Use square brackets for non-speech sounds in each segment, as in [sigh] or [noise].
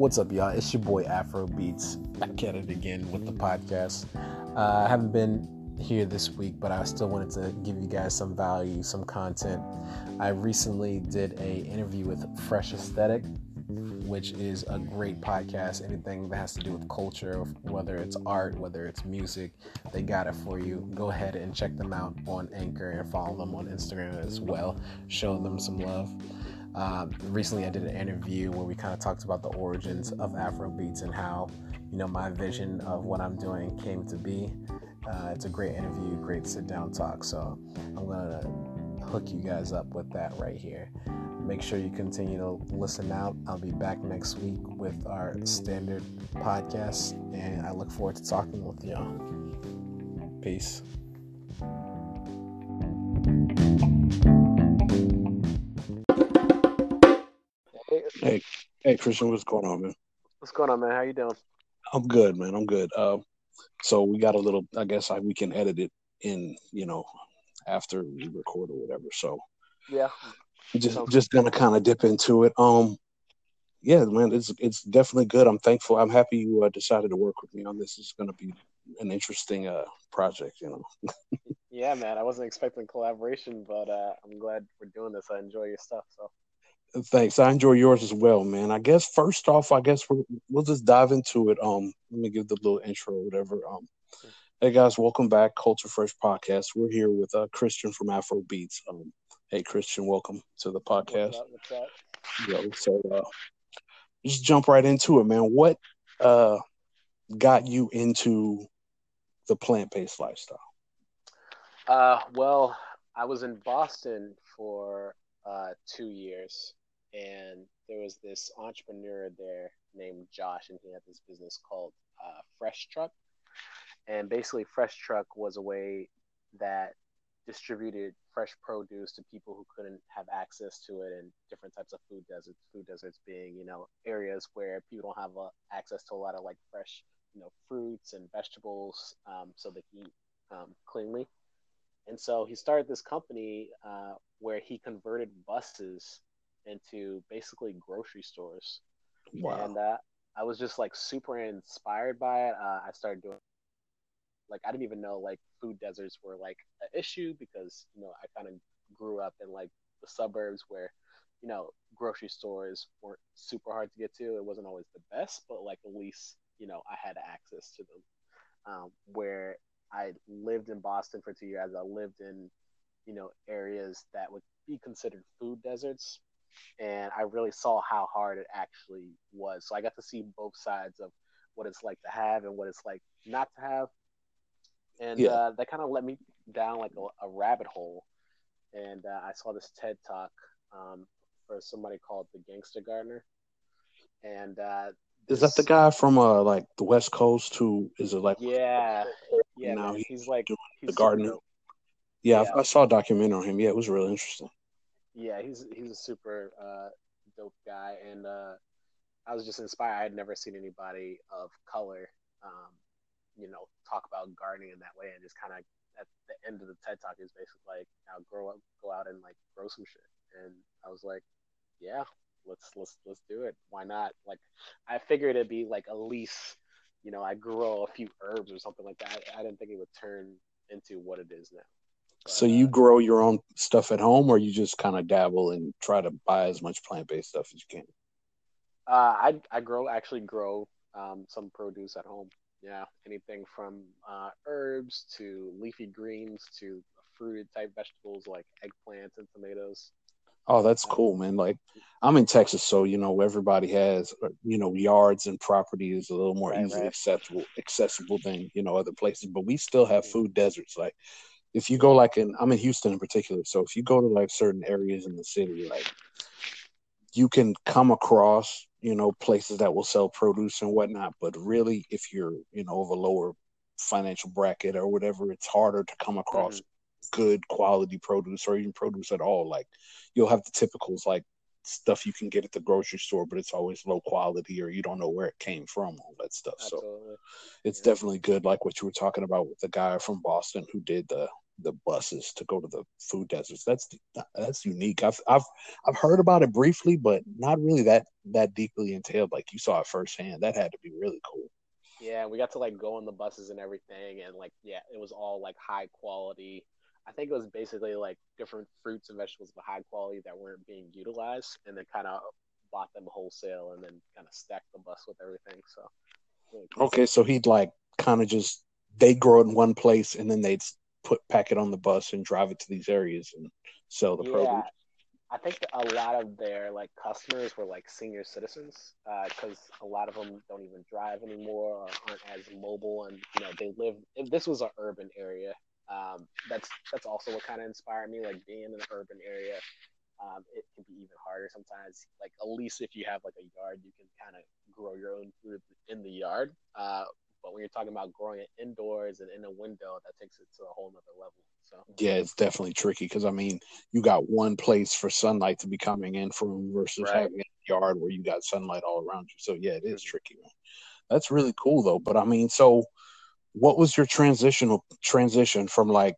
What's up, y'all? It's your boy Afro Beets back at it again with the podcast. Uh, I haven't been here this week, but I still wanted to give you guys some value, some content. I recently did a interview with Fresh Aesthetic, which is a great podcast. Anything that has to do with culture, whether it's art, whether it's music, they got it for you. Go ahead and check them out on Anchor and follow them on Instagram as well. Show them some love. Um, recently, I did an interview where we kind of talked about the origins of Afro Beets and how, you know, my vision of what I'm doing came to be. Uh, it's a great interview, great sit down talk. So I'm gonna hook you guys up with that right here. Make sure you continue to listen out. I'll be back next week with our standard podcast, and I look forward to talking with y'all. Peace. Hey, hey, Christian, what's going on, man? What's going on, man? How you doing? I'm good, man. I'm good. Uh, so we got a little. I guess I, we can edit it in, you know, after we record or whatever. So yeah, just just gonna kind of dip into it. Um, yeah, man, it's it's definitely good. I'm thankful. I'm happy you uh, decided to work with me on this. It's gonna be an interesting uh project, you know. [laughs] yeah, man. I wasn't expecting collaboration, but uh, I'm glad we're doing this. I enjoy your stuff. So Thanks. I enjoy yours as well, man. I guess first off, I guess we will just dive into it. Um, let me give the little intro or whatever. Um, hey guys, welcome back, Culture Fresh Podcast. We're here with uh, Christian from Afro Beets. Um, hey Christian, welcome to the podcast. What's up? Yo, so uh, just jump right into it, man. What uh got you into the plant based lifestyle? Uh, well, I was in Boston for uh, two years and there was this entrepreneur there named Josh, and he had this business called uh, Fresh Truck. And basically, Fresh Truck was a way that distributed fresh produce to people who couldn't have access to it in different types of food deserts. Food deserts being, you know, areas where people don't have access to a lot of like fresh, you know, fruits and vegetables, um, so they can eat um, cleanly. And so he started this company uh, where he converted buses into basically grocery stores. Wow. And uh, I was just like super inspired by it. Uh, I started doing like I didn't even know like food deserts were like an issue because you know I kind of grew up in like the suburbs where you know grocery stores weren't super hard to get to. It wasn't always the best, but like at least you know I had access to them. Um, where I lived in Boston for two years, I lived in you know areas that would be considered food deserts and I really saw how hard it actually was. So I got to see both sides of what it's like to have and what it's like not to have, and yeah. uh, that kind of let me down like a, a rabbit hole. And uh, I saw this TED talk um, for somebody called the Gangster Gardener, and uh, this, is that the guy from uh like the West Coast who is it like yeah yeah now he's, he's like he's the gardener. Yeah, yeah. I, I, saw a documentary on him. Yeah, it was really interesting yeah, he's he's a super uh, dope guy, and uh, I was just inspired. I had never seen anybody of color, um, you know, talk about gardening in that way, and just kind of at the end of the TED talk is basically like, now grow up, go out and like grow some shit, and I was like, yeah, let's let's let's do it. Why not? Like, I figured it'd be like at least, you know, I grow a few herbs or something like that. I, I didn't think it would turn into what it is now. So you grow your own stuff at home, or you just kind of dabble and try to buy as much plant based stuff as you can? Uh, I I grow actually grow um, some produce at home. Yeah, anything from uh, herbs to leafy greens to fruited type vegetables like eggplants and tomatoes. Oh, that's cool, man. Like I'm in Texas, so you know everybody has you know yards and property is a little more right, easily right. accessible accessible than you know other places. But we still have food deserts. Like if you go like in I'm in Houston in particular, so if you go to like certain areas in the city, like you can come across, you know, places that will sell produce and whatnot. But really if you're, you know, of a lower financial bracket or whatever, it's harder to come across mm-hmm. good quality produce or even produce at all. Like you'll have the typicals like stuff you can get at the grocery store, but it's always low quality or you don't know where it came from, all that stuff. Absolutely. So it's yeah. definitely good, like what you were talking about with the guy from Boston who did the the buses to go to the food deserts. That's that's unique. I've I've I've heard about it briefly, but not really that that deeply entailed. Like you saw it firsthand. That had to be really cool. Yeah, we got to like go on the buses and everything, and like yeah, it was all like high quality. I think it was basically like different fruits and vegetables of high quality that weren't being utilized, and then kind of bought them wholesale and then kind of stacked the bus with everything. So really cool. okay, so he'd like kind of just they grow it in one place and then they'd put pack it on the bus and drive it to these areas and sell the yeah. produce. I think a lot of their like customers were like senior citizens because uh, a lot of them don't even drive anymore or aren't as mobile, and you know they live. If this was an urban area, um, that's that's also what kind of inspired me. Like being in an urban area, um, it can be even harder sometimes. Like at least if you have like a yard, you can kind of grow your own food in the yard. Uh, but when you're talking about growing it indoors and in a window, that takes it to a whole nother level. So yeah, it's definitely tricky because I mean, you got one place for sunlight to be coming in from versus right. having a yard where you got sunlight all around you. So yeah, it is mm-hmm. tricky, man. That's really cool though. But I mean, so what was your transitional transition from like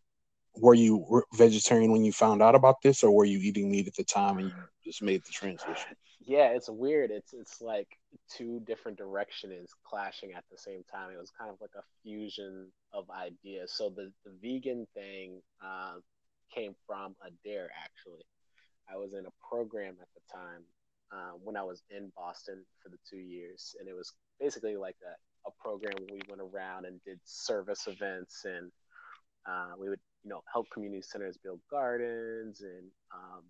were you vegetarian when you found out about this or were you eating meat at the time and you just made the transition yeah it's weird. It's it's like two different directions clashing at the same time. It was kind of like a fusion of ideas. So the, the vegan thing uh, came from a dare actually. I was in a program at the time uh, when i was in boston for the two years and it was basically like a, a program where we went around and did service events and uh, we would you know help community centers build gardens and um,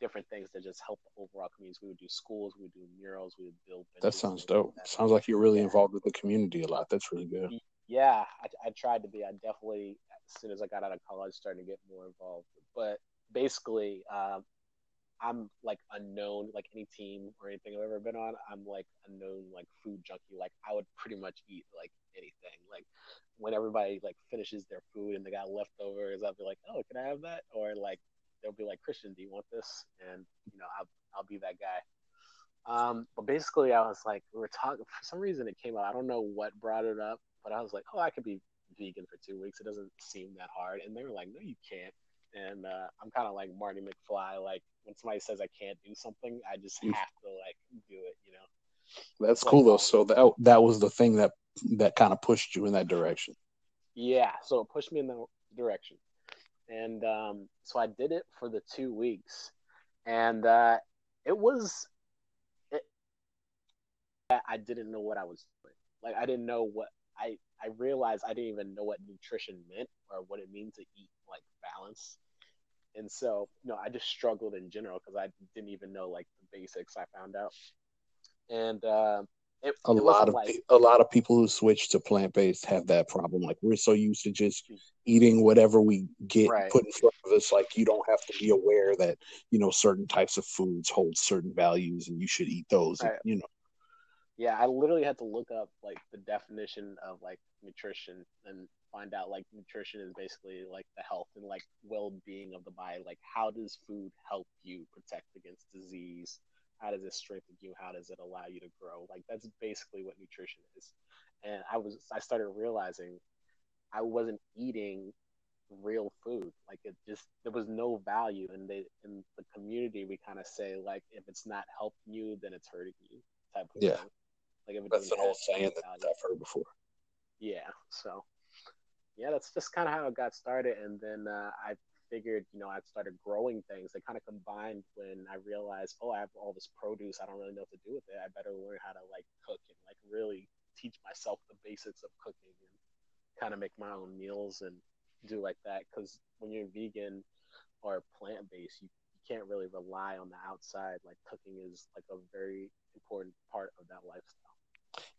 different things that just help the overall communities. We would do schools, we would do murals, we would build. That sounds dope. That. Sounds like you're really yeah. involved with the community a lot. That's really good. Yeah, I, I tried to be. I definitely, as soon as I got out of college, started to get more involved. But basically, um, I'm like unknown, like any team or anything I've ever been on. I'm like a known like food junkie. Like I would pretty much eat like anything. Like when everybody like finishes their food and they got leftovers, I'll be like, oh, can I have that? Or like they'll be like, Christian, do you want this? And you know, I'll I'll be that guy. Um, but basically, I was like, we were talking for some reason it came out. I don't know what brought it up, but I was like, oh, I could be vegan for two weeks. It doesn't seem that hard. And they were like, no, you can't. And uh, I'm kind of like Marty McFly. Like when somebody says I can't do something, I just mm. have to like do it. You know. That's cool though. So that that was the thing that that kind of pushed you in that direction. Yeah, so it pushed me in that direction, and um, so I did it for the two weeks, and uh, it was. It, I didn't know what I was doing. Like I didn't know what I. I realized I didn't even know what nutrition meant or what it means to eat like balance. And so, you know, I just struggled in general because I didn't even know like the basics. I found out, and uh, it, a it lot of like, a lot of people who switch to plant based have that problem. Like we're so used to just eating whatever we get right. put in front of us. Like you don't have to be aware that you know certain types of foods hold certain values, and you should eat those. Right. you know. Yeah, I literally had to look up like the definition of like nutrition and find out like nutrition is basically like the health and like well being of the body. Like how does food help you protect against disease? How does it strengthen you? How does it allow you to grow? Like that's basically what nutrition is. And i was i started realizing i wasn't eating real food. Like it just there was no value and they in the community. We kind of say like if it's not helping you then it's hurting you type of yeah. thing. like if it that's an old saying that i've heard before. Yeah so yeah that's just kind of how it got started. And then uh, i figured, you know, I'd started growing things. They kind of combined when I realized, oh, I have all this produce. I don't really know what to do with it. I better learn how to like cook and like really teach myself the basics of cooking and kind of make my own meals and do like that. Because when you're vegan or plant based, you, you can't really rely on the outside. Like cooking is like a very important part of that lifestyle.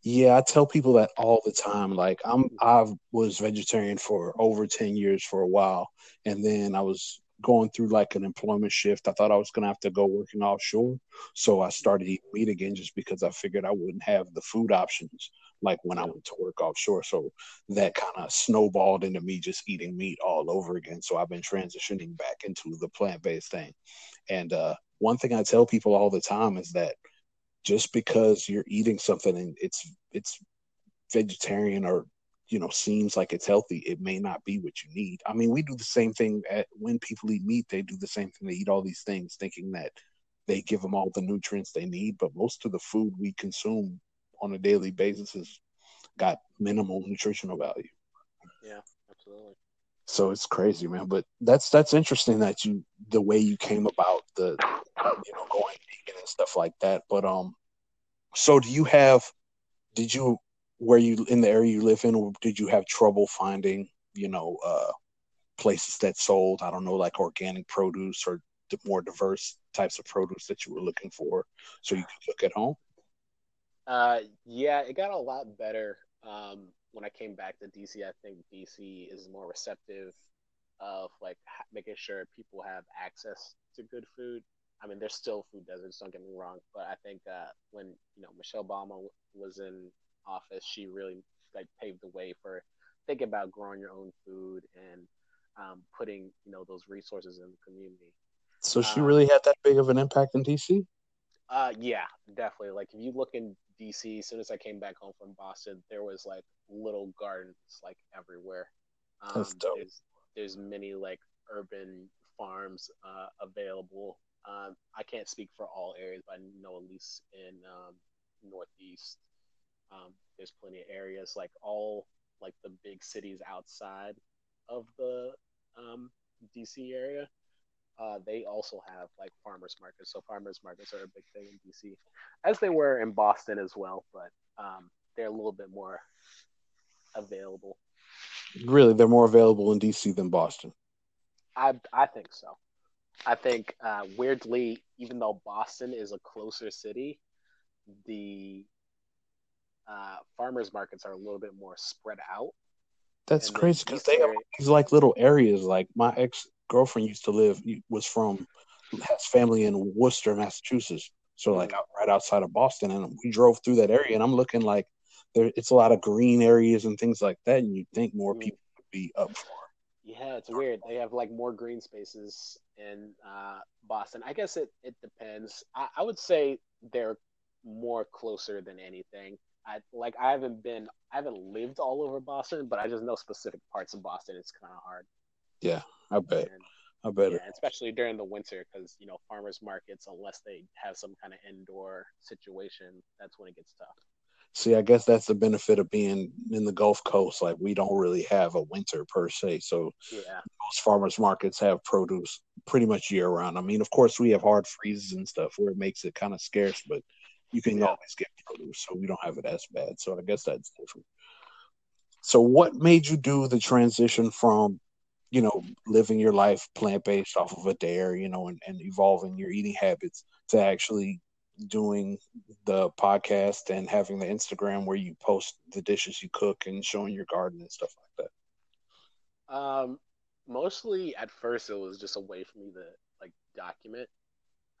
Yeah, I tell people that all the time. Like I'm I was vegetarian for over 10 years for a while and then I was going through like an employment shift. I thought I was going to have to go working offshore. So I started eating meat again just because I figured I wouldn't have the food options like when I went to work offshore. So that kind of snowballed into me just eating meat all over again. So I've been transitioning back into the plant based thing. And uh, one thing I tell people all the time is that just because you're eating something and it's it's vegetarian or you know seems like it's healthy it may not be what you need. I mean we do the same thing at, when people eat meat they do the same thing. They eat all these things thinking that they give them all the nutrients they need but most of the food we consume on a daily basis has got minimal nutritional value. Yeah absolutely so it's crazy man. But that's that's interesting that you the way you came about the you know going vegan and stuff like that. But um so do you have did you where you in the area you live in did you have trouble finding you know uh places that sold i don't know like organic produce or the more diverse types of produce that you were looking for so you could cook at home? Uh yeah it got a lot better um when i came back to dc i think dc is more receptive of like making sure people have access to good food I mean, there's still food deserts. Don't get me wrong, but I think uh, when you know Michelle Obama was in office, she really like paved the way for thinking about growing your own food and um, putting you know those resources in the community. So she um, really had that big of an impact in DC. Uh, yeah, definitely. Like if you look in DC, as soon as I came back home from Boston, there was like little gardens like everywhere. Um, That's dope. There's, there's many like urban farms uh, available. Um, I can't speak for all areas, but I know at least in um, Northeast um, there's plenty of areas like all like the big cities outside of the um, DC area. Uh, they also have like farmers markets. So farmers markets are a big thing in DC, as they were in Boston as well, but um, they're a little bit more available. Really, they're more available in DC than Boston. I I think so. I think uh, weirdly, even though Boston is a closer city, the uh, farmers markets are a little bit more spread out. That's crazy because they have these like little areas. Like my ex girlfriend used to live was from has family in Worcester, Massachusetts. So like mm-hmm. right outside of Boston, and we drove through that area, and I'm looking like there it's a lot of green areas and things like that, and you think more mm. people would be up for. Yeah, it's weird. They have like more green spaces in uh, Boston. I guess it it depends. I, I would say they're more closer than anything. I like I haven't been I haven't lived all over Boston, but I just know specific parts of Boston. It's kind of hard. Yeah, I bet. And, I bet. Yeah, especially during the winter, because you know farmers markets, unless they have some kind of indoor situation, that's when it gets tough. See, I guess that's the benefit of being in the Gulf Coast. Like we don't really have a winter per se, so yeah, most farmers markets have produce pretty much year round. I mean, of course, we have hard freezes and stuff where it makes it kind of scarce, but you can yeah. always get produce, so we don't have it as bad. So I guess that's different. So what made you do the transition from, you know, living your life plant based off of a dare, you know, and, and evolving your eating habits to actually doing the podcast and having the Instagram where you post the dishes you cook and showing your garden and stuff like that? Um, mostly at first it was just a way for me to like document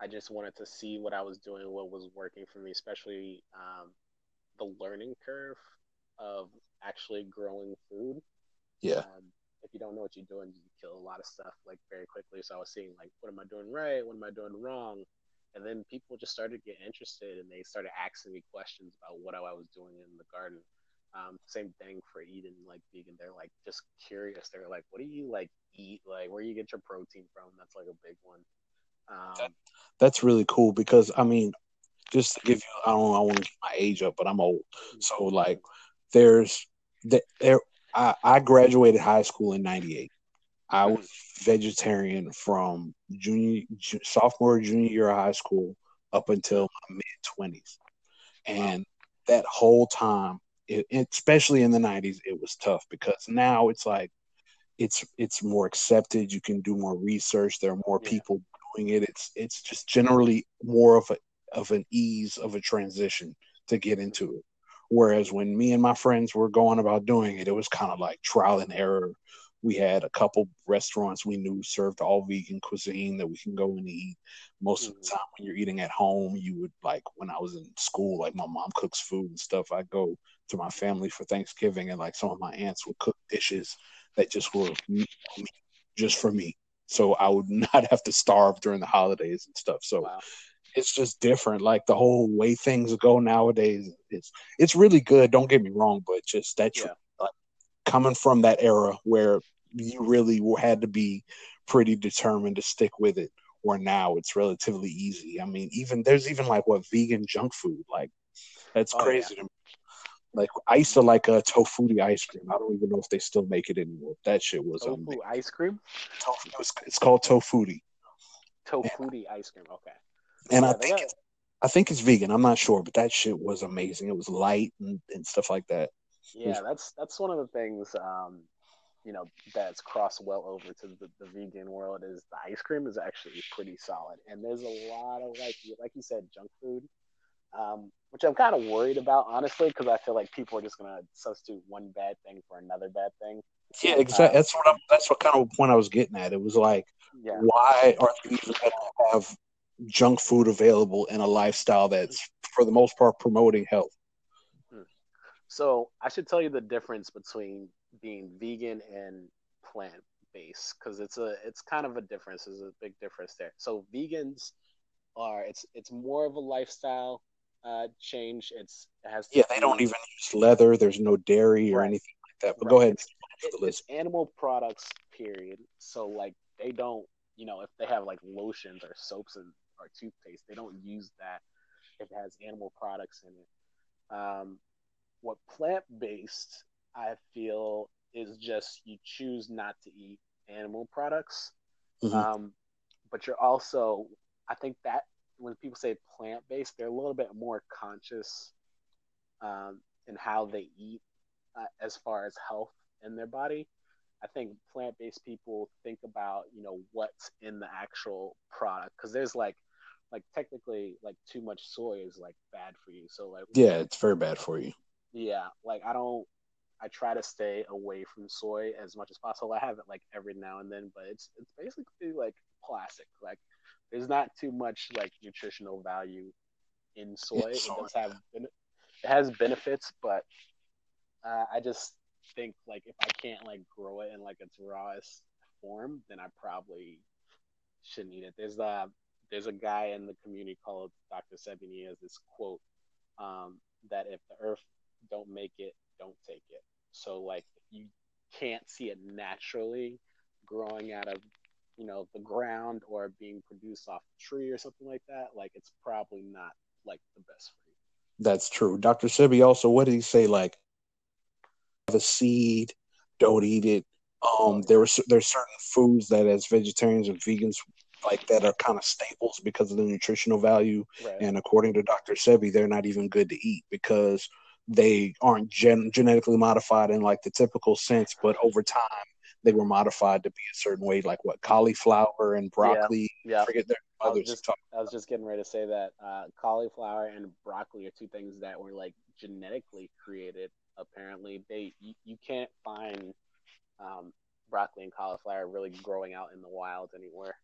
I just wanted to see what I was doing, what was working for me, especially um, the learning curve of actually growing food. Yeah. Um, if you don't know what you're doing, you kill a lot of stuff like very quickly. So I was seeing like, what am I doing right? What am I doing wrong? And then people just started to get interested and they started asking me questions about what I was doing in the garden. Um, same thing for eating like vegan. They're like just curious. They're like, what do you like eat? Like, where you get your protein from? That's like a big one. Um, that, that's really cool because I mean, just to give you, I don't, I want to get my age up, but I'm old, so like, there's there. I, I graduated high school in '98. I was vegetarian from junior, sophomore, junior year of high school up until my mid twenties, and that whole time, it, especially in the '90s, it was tough because now it's like it's it's more accepted. You can do more research. There are more yeah. people doing it. It's it's just generally more of a of an ease of a transition to get into it. Whereas when me and my friends were going about doing it, it was kind of like trial and error. We had a couple restaurants we knew served all vegan cuisine that we can go and eat. Most mm-hmm. of the mm-hmm. time, when you're eating at home, you would like when I was in school, like my mom cooks food and stuff. I go to my family for Thanksgiving, and like some of my aunts would cook dishes that just were just for me so I would [laughs] not have to starve during the holidays and stuff. So wow. It's just different. Like the whole way things go nowadays, it's it's really good. Don't get me wrong, but just that yeah. like coming from that era where you really had to be pretty determined to stick with it, or now it's relatively easy. I mean, even there's even like what vegan junk food, like that's oh, crazy yeah. to me. Like I used to like a uh, tofutti ice cream. I don't even know if they still make it anymore. That shit was tofu amazing. ice cream. Tofu, it's, it's called tofutti. Tofutti ice cream. Okay. And yeah, I think got... I think it's vegan. I'm not sure, but that shit was amazing. It was light and, and stuff like that. Yeah, was... that's that's one of the things um, you know that's crossed well over to the, the vegan world is the ice cream is actually pretty solid, and there's a lot of like like you said junk food um, which I'm kind of worried about, honestly, because I feel like people are just gonna substitute one bad thing for another bad thing. Yeah, exactly. Uh, that's what I'm. That's what kind of point I was getting at. It was like, yeah. why are you even to have junk food available in a lifestyle that's, for the most part, promoting health? So I should tell you the difference between being vegan and plant based because it's a it's kind of a difference. There's a big difference there. So vegans are it's it's more of a lifestyle uh, change. It's it has yeah. They don't even use leather. There's no dairy or anything like that. But right. go ahead. It's, it's animal products. Period. So like they don't. You know, if they have like lotions or soaps and or toothpaste, they don't use that if it has animal products in it. Um, what plant based I feel is just you choose not to eat animal products, mm-hmm. um, but you're also I think that when people say plant based, they're a little bit more conscious um, in how they eat uh, as far as health in their body. I think plant based people think about you know what's in the actual product because there's like like technically like too much soy is like bad for you. So like yeah, it's very bad for you. Yeah, like I don't. I try to stay away from soy as much as possible. I have it like every now and then, but it's it's basically like plastic. Like there's not too much like nutritional value in soy. It does have it has benefits, but uh, I just think like if I can't like grow it in like its rawest form, then I probably shouldn't eat it. There's a uh, there's a guy in the community called Dr. He has this quote um, that if the earth don't make it, don't take it. So like if you can't see it naturally growing out of you know the ground or being produced off a tree or something like that, like it's probably not like the best for you. That's true. Dr. Sebi also, what did he say? Like, the seed, don't eat it. Um, there were there's certain foods that as vegetarians and vegans like that are kind of staples because of the nutritional value. Right. And according to Dr. Sebi, they're not even good to eat because they aren't gen- genetically modified in like the typical sense, but over time they were modified to be a certain way, like what cauliflower and broccoli. Yeah, yeah. I forget their I was, just, I was just getting ready to say that uh, cauliflower and broccoli are two things that were like genetically created. Apparently, they you, you can't find um, broccoli and cauliflower really growing out in the wild anywhere.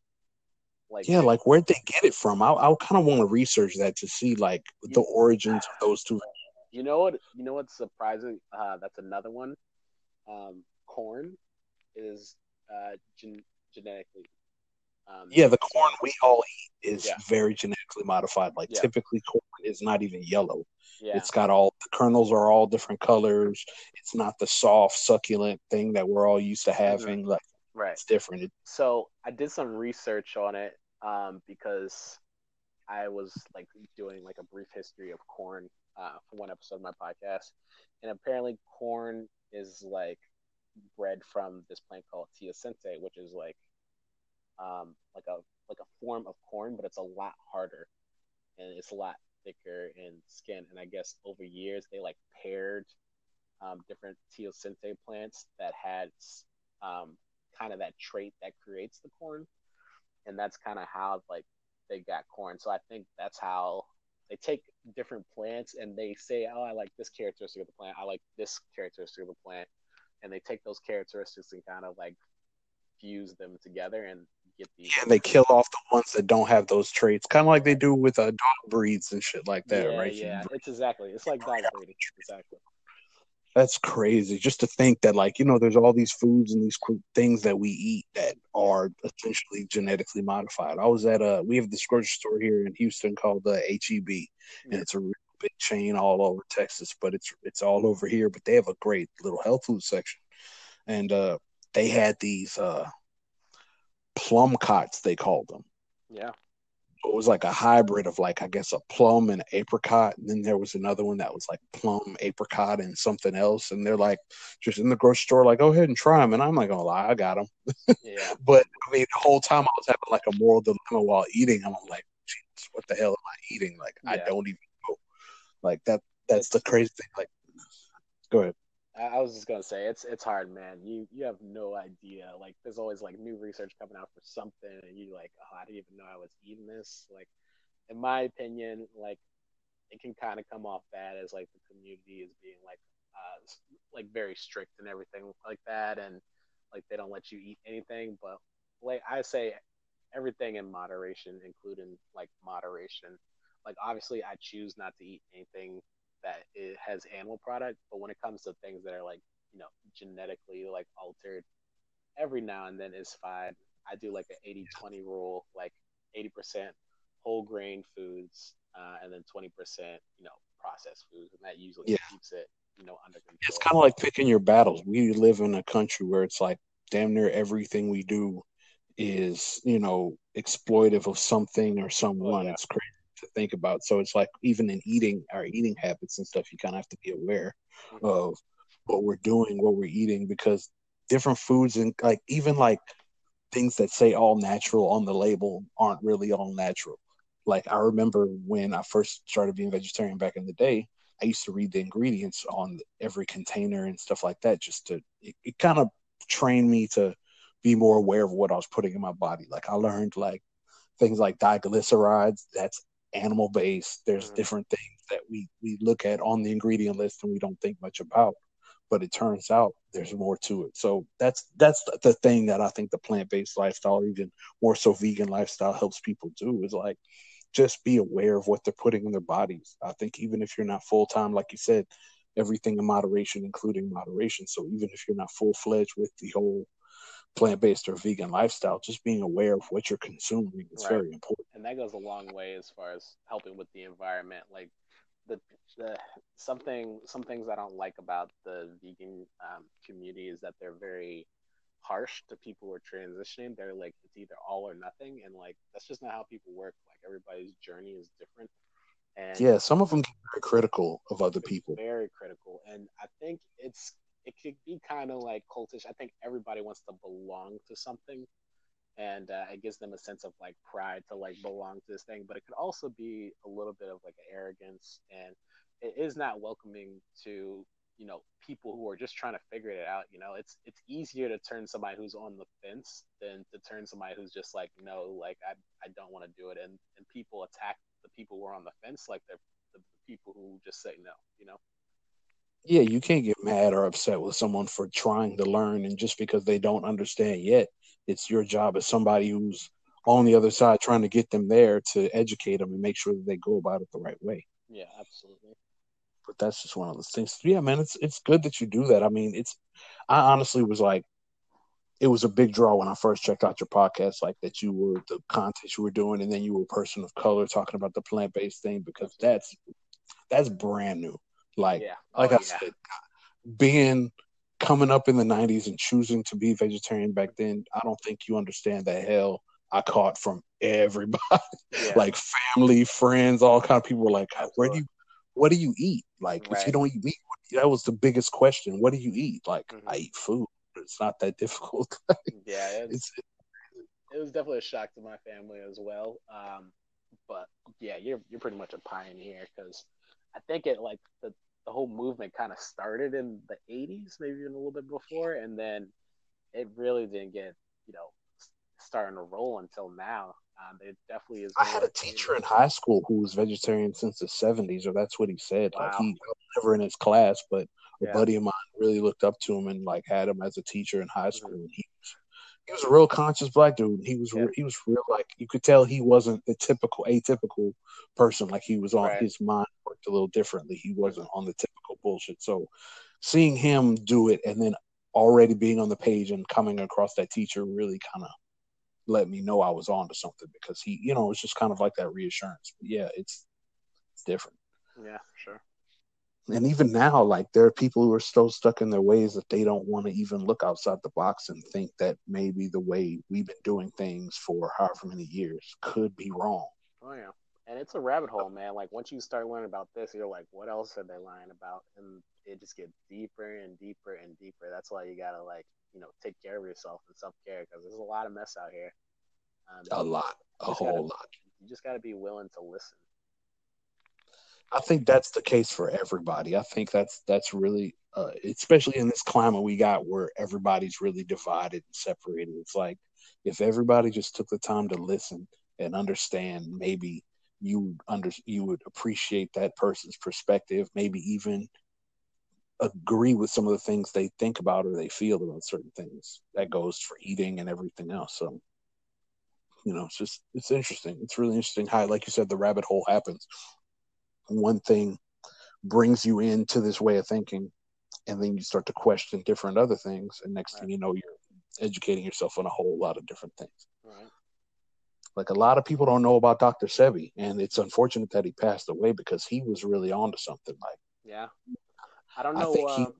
Like yeah, like where'd they get it from? I I kind of want to research that to see like the origins of those two. You know what? You know what's surprising? Uh, that's another one. Um, corn is uh, gen- genetically. Um, yeah, the corn we all eat is yeah. very genetically modified. Like yeah. typically, corn is not even yellow. Yeah. It's got all the kernels are all different colors. It's not the soft, succulent thing that we're all used to mm-hmm. having. Like, right, it's different. So I did some research on it um, because I was like doing like a brief history of corn uh, for one episode of my podcast, and apparently corn is like bred from this plant called teosinte, which is like um, like a like a form of corn, but it's a lot harder and it's a lot thicker in skin. And I guess over years they like paired um, different teosinte plants that had um, kind of that trait that creates the corn, and that's kind of how like they got corn. So I think that's how they take different plants and they say, "Oh, I like this characteristic of the plant. I like this characteristic of the plant," and they take those characteristics and kind of like fuse them together and get these. Yeah, they kill off the ones that don't have those traits, kind of like they do with uh, dog breeds and shit like that, yeah, right? Yeah, it's exactly. It's like dog breeding, exactly. That's crazy. Just to think that, like, you know, there's all these foods and these things that we eat that are essentially genetically modified. I was at a, we have this grocery store here in Houston called the HEB, and it's a big chain all over Texas, but it's it's all over here. But they have a great little health food section, and uh, they had these uh, plum cots they called them. Yeah. It was like a hybrid of like I guess a plum and apricot, and then there was another one that was like plum, apricot, and something else. And they're like just in the grocery store, like go ahead and try them. And I'm not gonna lie, oh, I got them. Yeah. [laughs] but I mean, the whole time I was having like a moral dilemma while eating. I'm like, what the hell am I eating? Like yeah. I don't even know. Like that. That's the crazy thing. Like, go ahead. I was just gonna say it's it's hard, man. You you have no idea. Like there's always like new research coming out for something, and you like, oh, I didn't even know I was eating this. Like, in my opinion, like it can kind of come off bad as like the community is being like uh like very strict and everything like that, and like they don't let you eat anything. But like I say, everything in moderation, including like moderation. Like obviously, I choose not to eat anything that it has animal product, but when it comes to things that are like you know genetically like altered, every now and then is fine. I do like an 80-20 rule, like 80% whole grain foods, uh, and then 20% you know processed foods, and that usually yeah. keeps it you know under control. It's kind of like picking your battles. We live in a country where it's like damn near everything we do is you know exploitive of something or someone. Oh, yeah. It's crazy to think about. So it's like even in eating our eating habits and stuff, you kind of have to be aware mm-hmm. of what we're doing, what we're eating, because different foods and like even like things that say all natural on the label aren't really all natural. Like I remember when I first started being vegetarian back in the day, I used to read the ingredients on every container and stuff like that, just to it, it kind of trained me to be more aware of what I was putting in my body. Like I learned like things like diglycerides, that's animal based. There's mm-hmm. different things that we we look at on the ingredient list and we don't think much about. But it turns out there's more to it. So that's that's the thing that I think the plant based lifestyle, even more so vegan lifestyle, helps people do is like just be aware of what they're putting in their bodies. I think even if you're not full time, like you said, everything in moderation, including moderation. So even if you're not full fledged with the whole plant based or vegan lifestyle, just being aware of what you're consuming is right. very important. And that goes a long way as far as helping with the environment. Like the the something some things I don't like about the vegan um, community is that they're very harsh to people who are transitioning. They're like it's either all or nothing, and like that's just not how people work. Like everybody's journey is different. And yeah, some of them are critical of other people. Very critical, and I think it's it could be kind of like cultish. I think everybody wants to belong to something, and uh, it gives them a sense of like pride to like belong to this thing. But it could also be a little bit of like arrogance, and it is not welcoming to you know people who are just trying to figure it out. You know, it's it's easier to turn somebody who's on the fence than to turn somebody who's just like no, like I I don't want to do it, and and people attack the people who are on the fence like they're the people who just say no. You know yeah, you can't get mad or upset with someone for trying to learn and just because they don't understand yet. It's your job as somebody who's on the other side trying to get them there to educate them and make sure that they go about it the right way. Yeah, absolutely. But that's just one of those things. Yeah, man, it's it's good that you do that. I mean, it's I honestly was like it was a big draw when I first checked out your podcast, like that you were the content you were doing, and then you were a person of color talking about the plant based thing because that's that's brand new. Like, yeah. oh, like I yeah. said, being coming up in the '90s and choosing to be vegetarian back then, I don't think you understand the hell I caught from everybody, [laughs] yeah. like family, friends, all kind of people were like, "Where do you, what do you eat? Like, right. if you don't eat meat, that was the biggest question. What do you eat? Like, mm-hmm. I eat food. It's not that difficult. [laughs] yeah, it's, it's, it was definitely a shock to my family as well. Um, but yeah, you're you're pretty much a pioneer because I think it like the the whole movement kind of started in the 80s, maybe even a little bit before, and then it really didn't get, you know, starting to roll until now. Um, it definitely is. I had a teacher in high school who was vegetarian since the 70s, or that's what he said. Wow. Like he never in his class, but a yeah. buddy of mine really looked up to him and like had him as a teacher in high school. Mm-hmm. And he was he was a real conscious black dude. He was yeah. he was real like you could tell he wasn't the typical atypical person. Like he was on right. his mind worked a little differently. He wasn't on the typical bullshit. So seeing him do it and then already being on the page and coming across that teacher really kind of let me know I was on to something because he, you know, it's just kind of like that reassurance. But yeah, it's it's different. Yeah, sure. And even now, like there are people who are still stuck in their ways that they don't want to even look outside the box and think that maybe the way we've been doing things for however many years could be wrong. Oh yeah, and it's a rabbit hole, man. Like once you start learning about this, you're like, what else are they lying about? And it just gets deeper and deeper and deeper. That's why you gotta like, you know, take care of yourself and self care because there's a lot of mess out here. Um, a lot, a whole gotta, lot. You just gotta be willing to listen. I think that's the case for everybody. I think that's that's really, uh, especially in this climate we got where everybody's really divided and separated. It's like if everybody just took the time to listen and understand, maybe you under you would appreciate that person's perspective, maybe even agree with some of the things they think about or they feel about certain things. That goes for eating and everything else. So, you know, it's just it's interesting. It's really interesting how, like you said, the rabbit hole happens one thing brings you into this way of thinking and then you start to question different other things and next right. thing you know you're educating yourself on a whole lot of different things. Right. like a lot of people don't know about dr sebi and it's unfortunate that he passed away because he was really onto something like yeah. I don't know I he, um,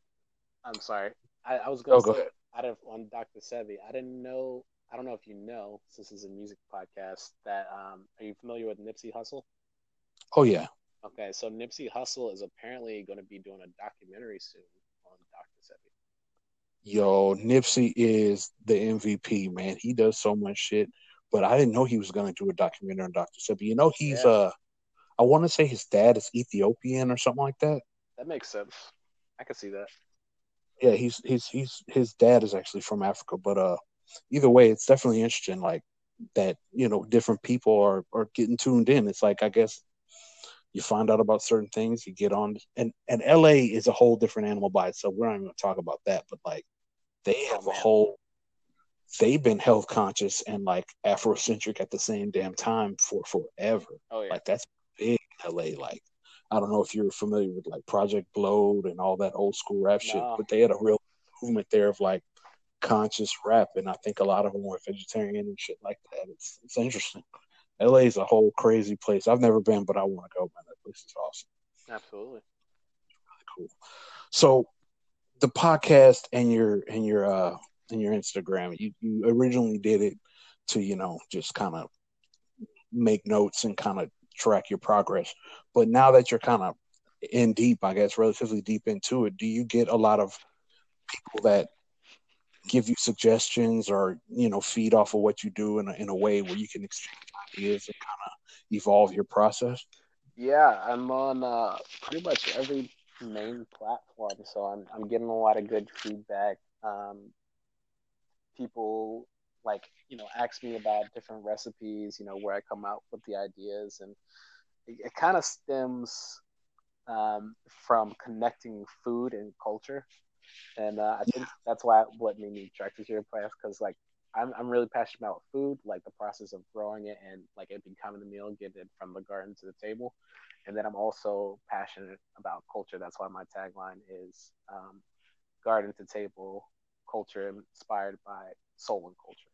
i'm sorry. I, I was gonna oh, say go out of on dr sebi i didn't know i don't know if you know this is a music podcast that um are you familiar with nipsey hussle? Oh yeah Okay, so Nipsey Hussle is apparently going to be doing a documentary soon on Dr. Sebi. Yo, Nipsey is the MVP, man. He does so much shit, but I didn't know he was going to do a documentary on Dr. Sebi. You know, he's yeah. uh, I want to say his dad is Ethiopian or something like that. That makes sense. I can see that. Yeah, he's he's he's his dad is actually from Africa, but uh, either way, it's definitely interesting. Like that, you know, different people are are getting tuned in. It's like I guess you find out about certain things, you get on, and and LA is a whole different animal by itself. We're not even going to talk about that, but like they oh, have oh, a whole, they've been health conscious and like Afrocentric at the same damn time for forever. Oh yeah, like that's big LA. Like I don't know if you're familiar with like Project Blowed and all that old school rap shit, but they had a real movement there of like conscious rap, and I think a lot of them were vegetarian and shit like that. It's it's interesting. LA is a whole crazy place. I've never been, but I want to go, man. That place is awesome. Absolutely. Really cool. So the podcast and your and your uh and your Instagram, you, you originally did it to, you know, just kind of make notes and kind of track your progress. But now that you're kind of in deep, I guess, relatively deep into it, do you get a lot of people that give you suggestions or you know feed off of what you do in a, in a way where you can exchange ideas and kind of evolve your process? Yeah, I'm on uh, pretty much every main platform, so I'm I'm getting a lot of good feedback. Um, people like you know ask me about different recipes, you know where I come out with the ideas, and it, it kind of stems um, from connecting food and culture and uh, I think that's why what made me attracted to your class because like I'm I'm really passionate about food, like the process of growing it and like it becoming the meal, getting it from the garden to the table, and then I'm also passionate about culture. That's why my tagline is um, garden to table culture inspired by soul and culture.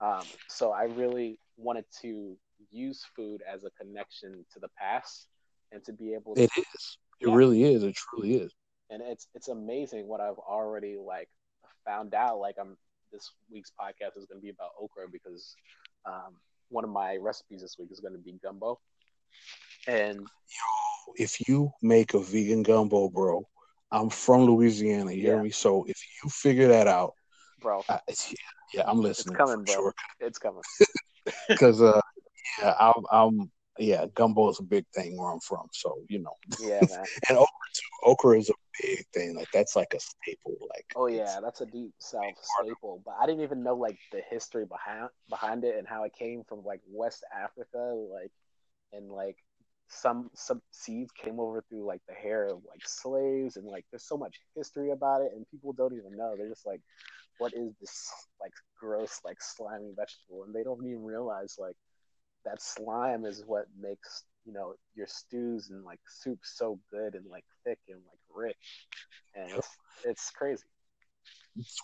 Um, so I really wanted to use food as a connection to the past and to be able to. It is. It yeah. really is. It truly is and it's it's amazing what I've already like found out. Like I'm this week's podcast is going to be about okra because um, one of my recipes this week is going to be gumbo. And yo, if you make a vegan gumbo, bro, I'm from Louisiana. You yeah. hear me? So if you figure that out, bro, I, yeah, yeah, I'm listening. It's coming, bro. Sure. It's coming. [laughs] Because uh, yeah, I'm, I'm yeah, gumbo is a big thing where I'm from. So you know, yeah, man. [laughs] and okra too. Okra is a big thing. Like that's like a staple. Like oh yeah, that's a deep South staple. But I didn't even know like the history behind behind it and how it came from like West Africa, like and like some some seeds came over through like the hair of like slaves and like there's so much history about it and people don't even know. They're just like, what is this like gross like slimy vegetable? And they don't even realize like that slime is what makes you know your stews and like soups so good and like thick and like rich, and it's it's crazy.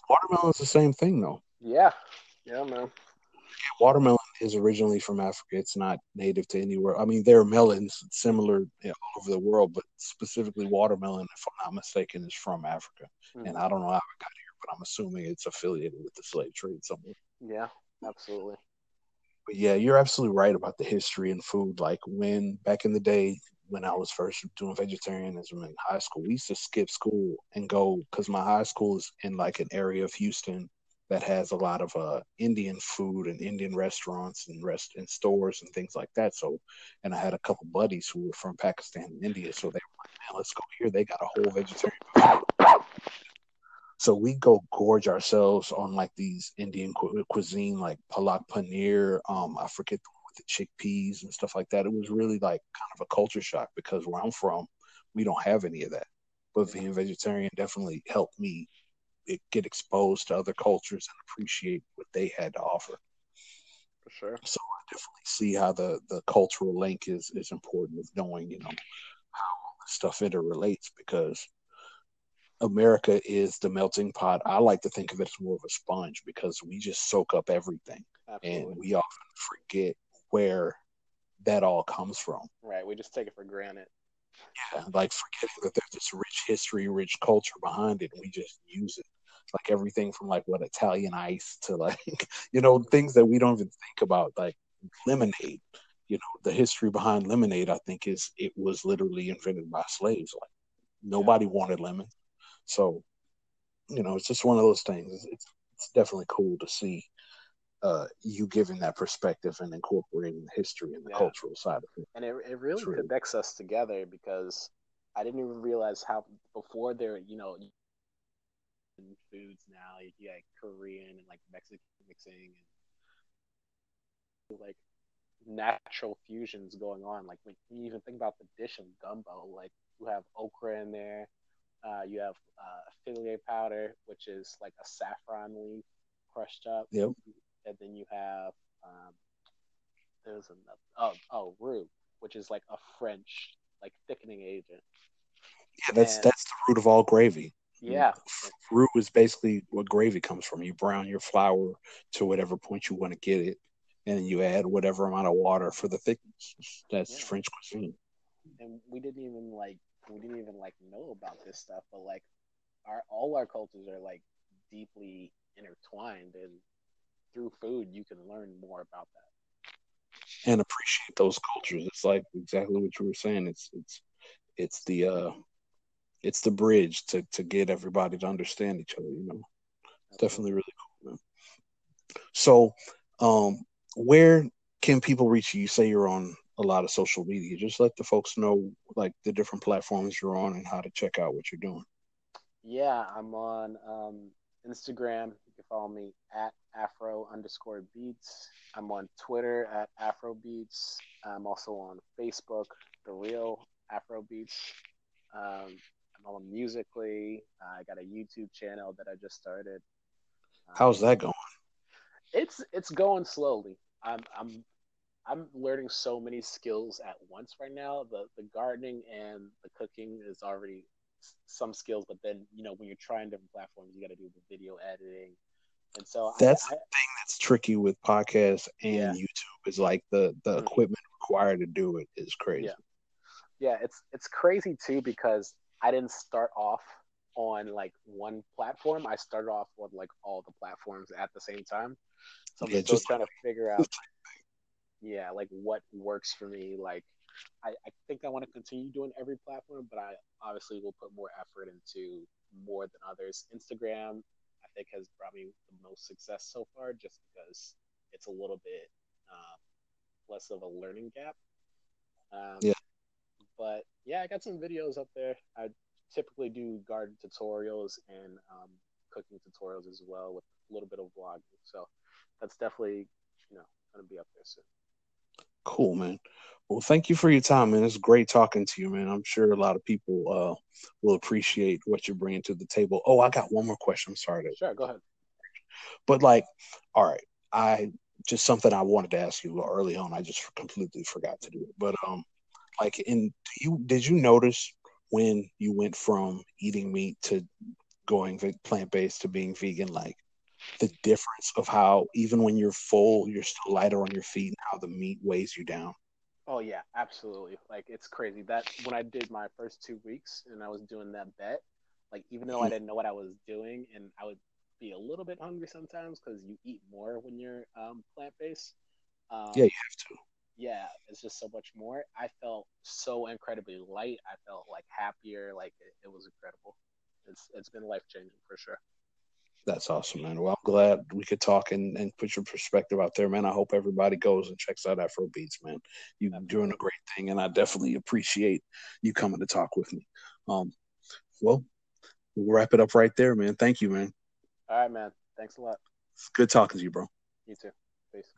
Watermelon's the same thing though. Yeah, yeah, man. watermelon is originally from Africa. It's not native to anywhere. I mean, there are melons similar you know, all over the world, but specifically watermelon, if I'm not mistaken, is from Africa. Mm-hmm. And I don't know how it got here, but I'm assuming it's affiliated with the slave trade somewhere. Yeah, absolutely. But yeah, you're absolutely right about the history and food. Like when back in the day, when I was first doing vegetarianism in high school, we used to skip school and go because my high school is in like an area of Houston that has a lot of uh, Indian food and Indian restaurants and rest and stores and things like that. So, and I had a couple buddies who were from Pakistan and India, so they were like, "Man, let's go here. They got a whole vegetarian." So we go gorge ourselves on like these Indian cu- cuisine, like palak paneer. Um, I forget the with the chickpeas and stuff like that. It was really like kind of a culture shock because where I'm from, we don't have any of that. But being vegetarian definitely helped me get exposed to other cultures and appreciate what they had to offer. For sure. So I definitely see how the the cultural link is is important with knowing, you know, how stuff interrelates because America is the melting pot. I like to think of it as more of a sponge because we just soak up everything. Absolutely. And we often forget where that all comes from. Right. We just take it for granted. Yeah, like forgetting that there's this rich history, rich culture behind it, we just use it. Like everything from like what Italian ice to like, [laughs] you know, things that we don't even think about, like lemonade. You know, the history behind lemonade, I think, is it was literally invented by slaves. Like nobody yeah. wanted lemon, so you know, it's just one of those things. It's, it's definitely cool to see uh, you giving that perspective and incorporating the history and the yeah. cultural side of it. And it, it really connects us together because I didn't even realize how before there, you know, foods now you got Korean and like Mexican mixing and like natural fusions going on. Like when you even think about the dish of gumbo, like you have okra in there, uh, you have uh, powder, which is like a saffron leaf crushed up. Yep and then you have um, there's another oh oh roux, which is like a French like thickening agent. Yeah, that's and, that's the root of all gravy. Yeah, roux is basically what gravy comes from. You brown your flour to whatever point you want to get it, and then you add whatever amount of water for the thickness. That's yeah. French cuisine. And we didn't even like we didn't even like know about this stuff, but like our all our cultures are like deeply intertwined and through food you can learn more about that. And appreciate those cultures. It's like exactly what you were saying. It's it's it's the uh it's the bridge to to get everybody to understand each other you know? Definitely really cool man. So um where can people reach you? You say you're on a lot of social media just let the folks know like the different platforms you're on and how to check out what you're doing yeah i'm on um instagram you can follow me at afro underscore beets. I'm on Twitter at Afro Beets. I'm also on Facebook, The Real Afro Beets. Um, I'm on Musical.ly. I got a YouTube channel that I just started. How's that going? It's it's going slowly. I'm I'm I'm learning so many skills at once right now. The the gardening and the cooking is already some skills, but then you know when you're trying different platforms, you got to do the video editing, and so that's I, the thing that's tricky with podcasts and yeah. YouTube is like the the mm-hmm. equipment required to do it is crazy. Yeah. yeah, it's it's crazy too because I didn't start off on like one platform. I started off with like all the platforms at the same time. So I'm yeah, still trying to figure [laughs] out yeah, like what works for me. Like I, I think I want to continue doing every platform, but I obviously will put more effort into more than others. Instagram, I think has brought me the most success so far, just because it's a little bit um, less of a learning gap. Um, yeah. But yeah, I got some videos up there. I typically do garden tutorials and um, cooking tutorials as well with a little bit of vlogging. So that's definitely you know going to be up there soon. Cool, man. Well, thank you for your time, man. It's great talking to you, man. I'm sure a lot of people uh, will appreciate what you're bringing to the table. Oh, I got one more question. I'm sorry. To... Sure, go ahead. But like, all right, I just something I wanted to ask you early on. I just completely forgot to do it. But um, like, in you did you notice when you went from eating meat to going plant based to being vegan? Like, the difference of how even when you're full, you're still lighter on your feet and how the meat weighs you down. Oh yeah, absolutely. Like it's crazy that when I did my first two weeks and I was doing that bet, like even though I mm-hmm. didn't know what I was doing and I would be a little bit hungry sometimes because you eat more when you're um, plant based. Um, yeah, you have to. Yeah, it's just so much more. I felt so incredibly light. I felt like happier. Like it, it was incredible. It's it's been life changing for sure. That's awesome, man. Well, I'm glad we could talk and, and put your perspective out there, man. I hope everybody goes and checks out Afro Beets, man. You're doing a great thing, and I definitely appreciate you coming to talk with me. Um, well, we'll wrap it up right there, man. Thank you, man. All right, man. Thanks a lot. It's good talking to you, bro. You too. Peace.